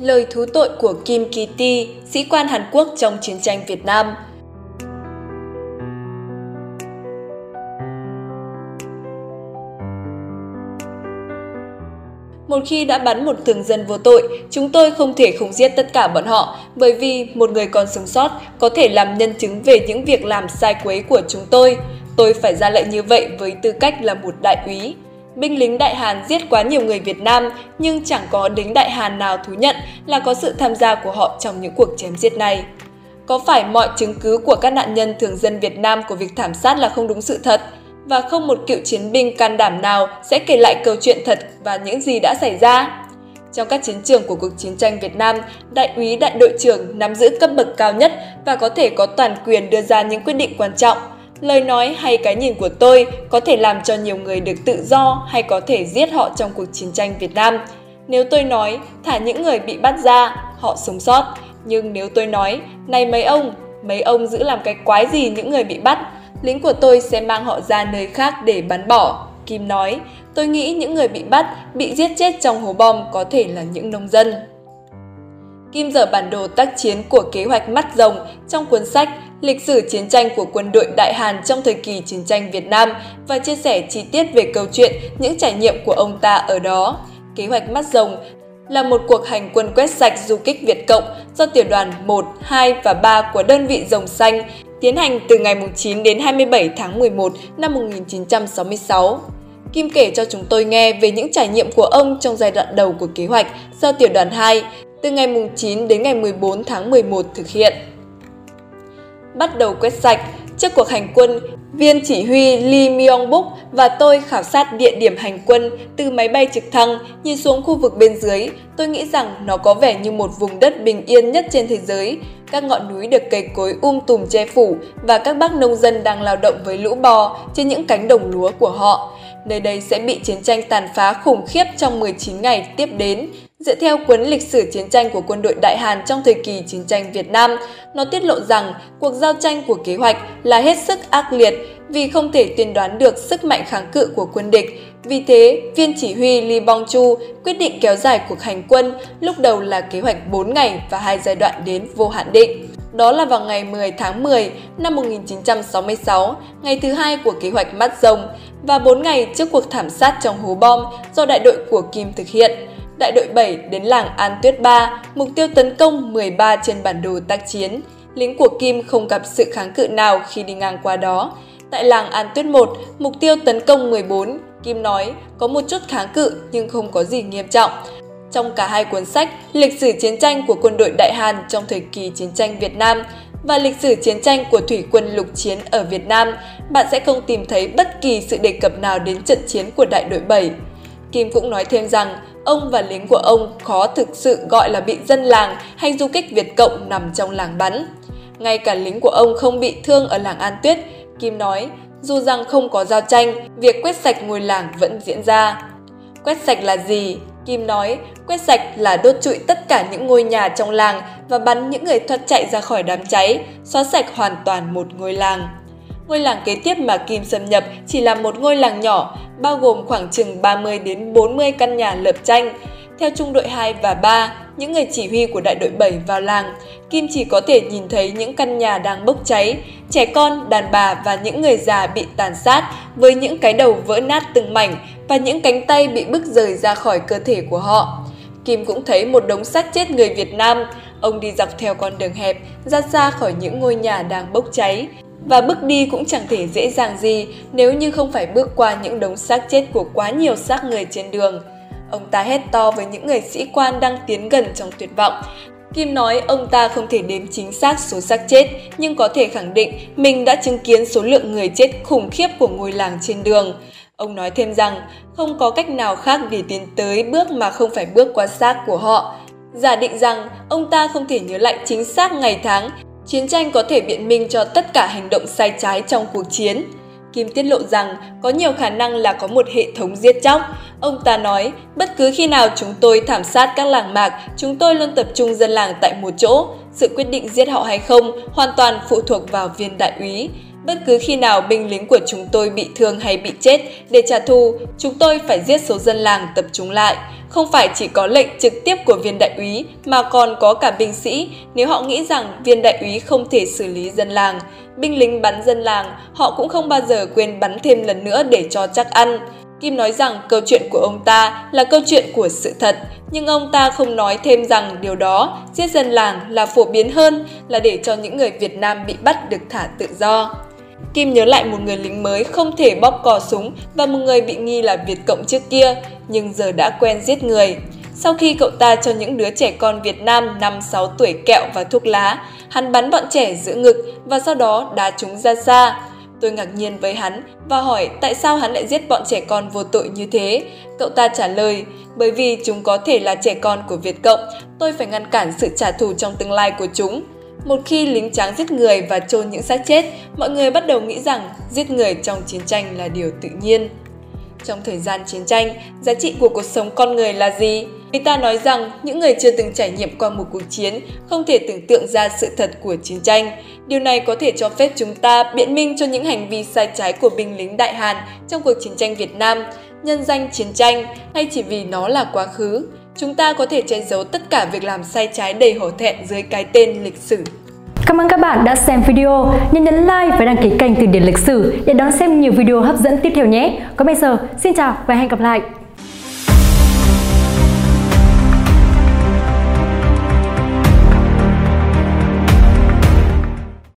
Lời thú tội của Kim Ki-ti, sĩ quan Hàn Quốc trong chiến tranh Việt Nam. Một khi đã bắn một thường dân vô tội, chúng tôi không thể không giết tất cả bọn họ, bởi vì một người còn sống sót có thể làm nhân chứng về những việc làm sai quấy của chúng tôi. Tôi phải ra lệnh như vậy với tư cách là một đại úy. Binh lính Đại Hàn giết quá nhiều người Việt Nam, nhưng chẳng có lính Đại Hàn nào thú nhận là có sự tham gia của họ trong những cuộc chém giết này. Có phải mọi chứng cứ của các nạn nhân thường dân Việt Nam của việc thảm sát là không đúng sự thật? Và không một cựu chiến binh can đảm nào sẽ kể lại câu chuyện thật và những gì đã xảy ra? Trong các chiến trường của cuộc chiến tranh Việt Nam, đại úy đại đội trưởng nắm giữ cấp bậc cao nhất và có thể có toàn quyền đưa ra những quyết định quan trọng – Lời nói hay cái nhìn của tôi có thể làm cho nhiều người được tự do hay có thể giết họ trong cuộc chiến tranh Việt Nam. Nếu tôi nói thả những người bị bắt ra, họ sống sót. Nhưng nếu tôi nói, này mấy ông, mấy ông giữ làm cái quái gì những người bị bắt, lính của tôi sẽ mang họ ra nơi khác để bắn bỏ. Kim nói, tôi nghĩ những người bị bắt, bị giết chết trong hố bom có thể là những nông dân. Kim dở bản đồ tác chiến của kế hoạch mắt rồng trong cuốn sách Lịch sử chiến tranh của quân đội Đại Hàn trong thời kỳ chiến tranh Việt Nam và chia sẻ chi tiết về câu chuyện những trải nghiệm của ông ta ở đó. Kế hoạch mắt rồng là một cuộc hành quân quét sạch du kích Việt Cộng do tiểu đoàn 1, 2 và 3 của đơn vị Rồng Xanh tiến hành từ ngày 9 đến 27 tháng 11 năm 1966. Kim kể cho chúng tôi nghe về những trải nghiệm của ông trong giai đoạn đầu của kế hoạch do tiểu đoàn 2 từ ngày 9 đến ngày 14 tháng 11 thực hiện. Bắt đầu quét sạch, trước cuộc hành quân, viên chỉ huy Lee Myung-buk và tôi khảo sát địa điểm hành quân từ máy bay trực thăng, nhìn xuống khu vực bên dưới. Tôi nghĩ rằng nó có vẻ như một vùng đất bình yên nhất trên thế giới. Các ngọn núi được cây cối um tùm che phủ và các bác nông dân đang lao động với lũ bò trên những cánh đồng lúa của họ. Nơi đây sẽ bị chiến tranh tàn phá khủng khiếp trong 19 ngày tiếp đến. Dựa theo cuốn lịch sử chiến tranh của quân đội Đại Hàn trong thời kỳ chiến tranh Việt Nam, nó tiết lộ rằng cuộc giao tranh của kế hoạch là hết sức ác liệt vì không thể tiên đoán được sức mạnh kháng cự của quân địch. Vì thế, viên chỉ huy Lee Bong Chu quyết định kéo dài cuộc hành quân, lúc đầu là kế hoạch 4 ngày và hai giai đoạn đến vô hạn định. Đó là vào ngày 10 tháng 10 năm 1966, ngày thứ hai của kế hoạch mắt rồng và 4 ngày trước cuộc thảm sát trong hố bom do đại đội của Kim thực hiện đại đội 7 đến làng An Tuyết 3, mục tiêu tấn công 13 trên bản đồ tác chiến. Lính của Kim không gặp sự kháng cự nào khi đi ngang qua đó. Tại làng An Tuyết 1, mục tiêu tấn công 14, Kim nói có một chút kháng cự nhưng không có gì nghiêm trọng. Trong cả hai cuốn sách, lịch sử chiến tranh của quân đội Đại Hàn trong thời kỳ chiến tranh Việt Nam và lịch sử chiến tranh của thủy quân lục chiến ở Việt Nam, bạn sẽ không tìm thấy bất kỳ sự đề cập nào đến trận chiến của đại đội 7. Kim cũng nói thêm rằng ông và lính của ông khó thực sự gọi là bị dân làng hay du kích Việt Cộng nằm trong làng bắn. Ngay cả lính của ông không bị thương ở làng An Tuyết, Kim nói, dù rằng không có giao tranh, việc quét sạch ngôi làng vẫn diễn ra. Quét sạch là gì? Kim nói, quét sạch là đốt trụi tất cả những ngôi nhà trong làng và bắn những người thoát chạy ra khỏi đám cháy, xóa sạch hoàn toàn một ngôi làng. Ngôi làng kế tiếp mà Kim xâm nhập chỉ là một ngôi làng nhỏ, bao gồm khoảng chừng 30 đến 40 căn nhà lợp tranh. Theo trung đội 2 và 3, những người chỉ huy của đại đội 7 vào làng, Kim chỉ có thể nhìn thấy những căn nhà đang bốc cháy, trẻ con, đàn bà và những người già bị tàn sát với những cái đầu vỡ nát từng mảnh và những cánh tay bị bức rời ra khỏi cơ thể của họ. Kim cũng thấy một đống xác chết người Việt Nam. Ông đi dọc theo con đường hẹp, ra xa khỏi những ngôi nhà đang bốc cháy. Và bước đi cũng chẳng thể dễ dàng gì nếu như không phải bước qua những đống xác chết của quá nhiều xác người trên đường. Ông ta hét to với những người sĩ quan đang tiến gần trong tuyệt vọng. Kim nói ông ta không thể đếm chính xác số xác chết, nhưng có thể khẳng định mình đã chứng kiến số lượng người chết khủng khiếp của ngôi làng trên đường. Ông nói thêm rằng không có cách nào khác để tiến tới bước mà không phải bước qua xác của họ. Giả định rằng ông ta không thể nhớ lại chính xác ngày tháng, chiến tranh có thể biện minh cho tất cả hành động sai trái trong cuộc chiến. Kim tiết lộ rằng có nhiều khả năng là có một hệ thống giết chóc. Ông ta nói, bất cứ khi nào chúng tôi thảm sát các làng mạc, chúng tôi luôn tập trung dân làng tại một chỗ. Sự quyết định giết họ hay không hoàn toàn phụ thuộc vào viên đại úy. Bất cứ khi nào binh lính của chúng tôi bị thương hay bị chết, để trả thù, chúng tôi phải giết số dân làng tập trung lại. Không phải chỉ có lệnh trực tiếp của viên đại úy mà còn có cả binh sĩ nếu họ nghĩ rằng viên đại úy không thể xử lý dân làng. Binh lính bắn dân làng, họ cũng không bao giờ quên bắn thêm lần nữa để cho chắc ăn. Kim nói rằng câu chuyện của ông ta là câu chuyện của sự thật, nhưng ông ta không nói thêm rằng điều đó giết dân làng là phổ biến hơn là để cho những người Việt Nam bị bắt được thả tự do. Kim nhớ lại một người lính mới không thể bóp cò súng và một người bị nghi là Việt Cộng trước kia, nhưng giờ đã quen giết người. Sau khi cậu ta cho những đứa trẻ con Việt Nam 5-6 tuổi kẹo và thuốc lá, hắn bắn bọn trẻ giữa ngực và sau đó đá chúng ra xa. Tôi ngạc nhiên với hắn và hỏi tại sao hắn lại giết bọn trẻ con vô tội như thế. Cậu ta trả lời, bởi vì chúng có thể là trẻ con của Việt Cộng, tôi phải ngăn cản sự trả thù trong tương lai của chúng. Một khi lính tráng giết người và chôn những xác chết, mọi người bắt đầu nghĩ rằng giết người trong chiến tranh là điều tự nhiên. Trong thời gian chiến tranh, giá trị của cuộc sống con người là gì? Người ta nói rằng những người chưa từng trải nghiệm qua một cuộc chiến không thể tưởng tượng ra sự thật của chiến tranh. Điều này có thể cho phép chúng ta biện minh cho những hành vi sai trái của binh lính Đại Hàn trong cuộc chiến tranh Việt Nam, nhân danh chiến tranh hay chỉ vì nó là quá khứ. Chúng ta có thể che giấu tất cả việc làm sai trái đầy hổ thẹn dưới cái tên lịch sử. Cảm ơn các bạn đã xem video. Nhớ nhấn like và đăng ký kênh Từ điển lịch sử để đón xem nhiều video hấp dẫn tiếp theo nhé. Còn bây giờ, xin chào và hẹn gặp lại.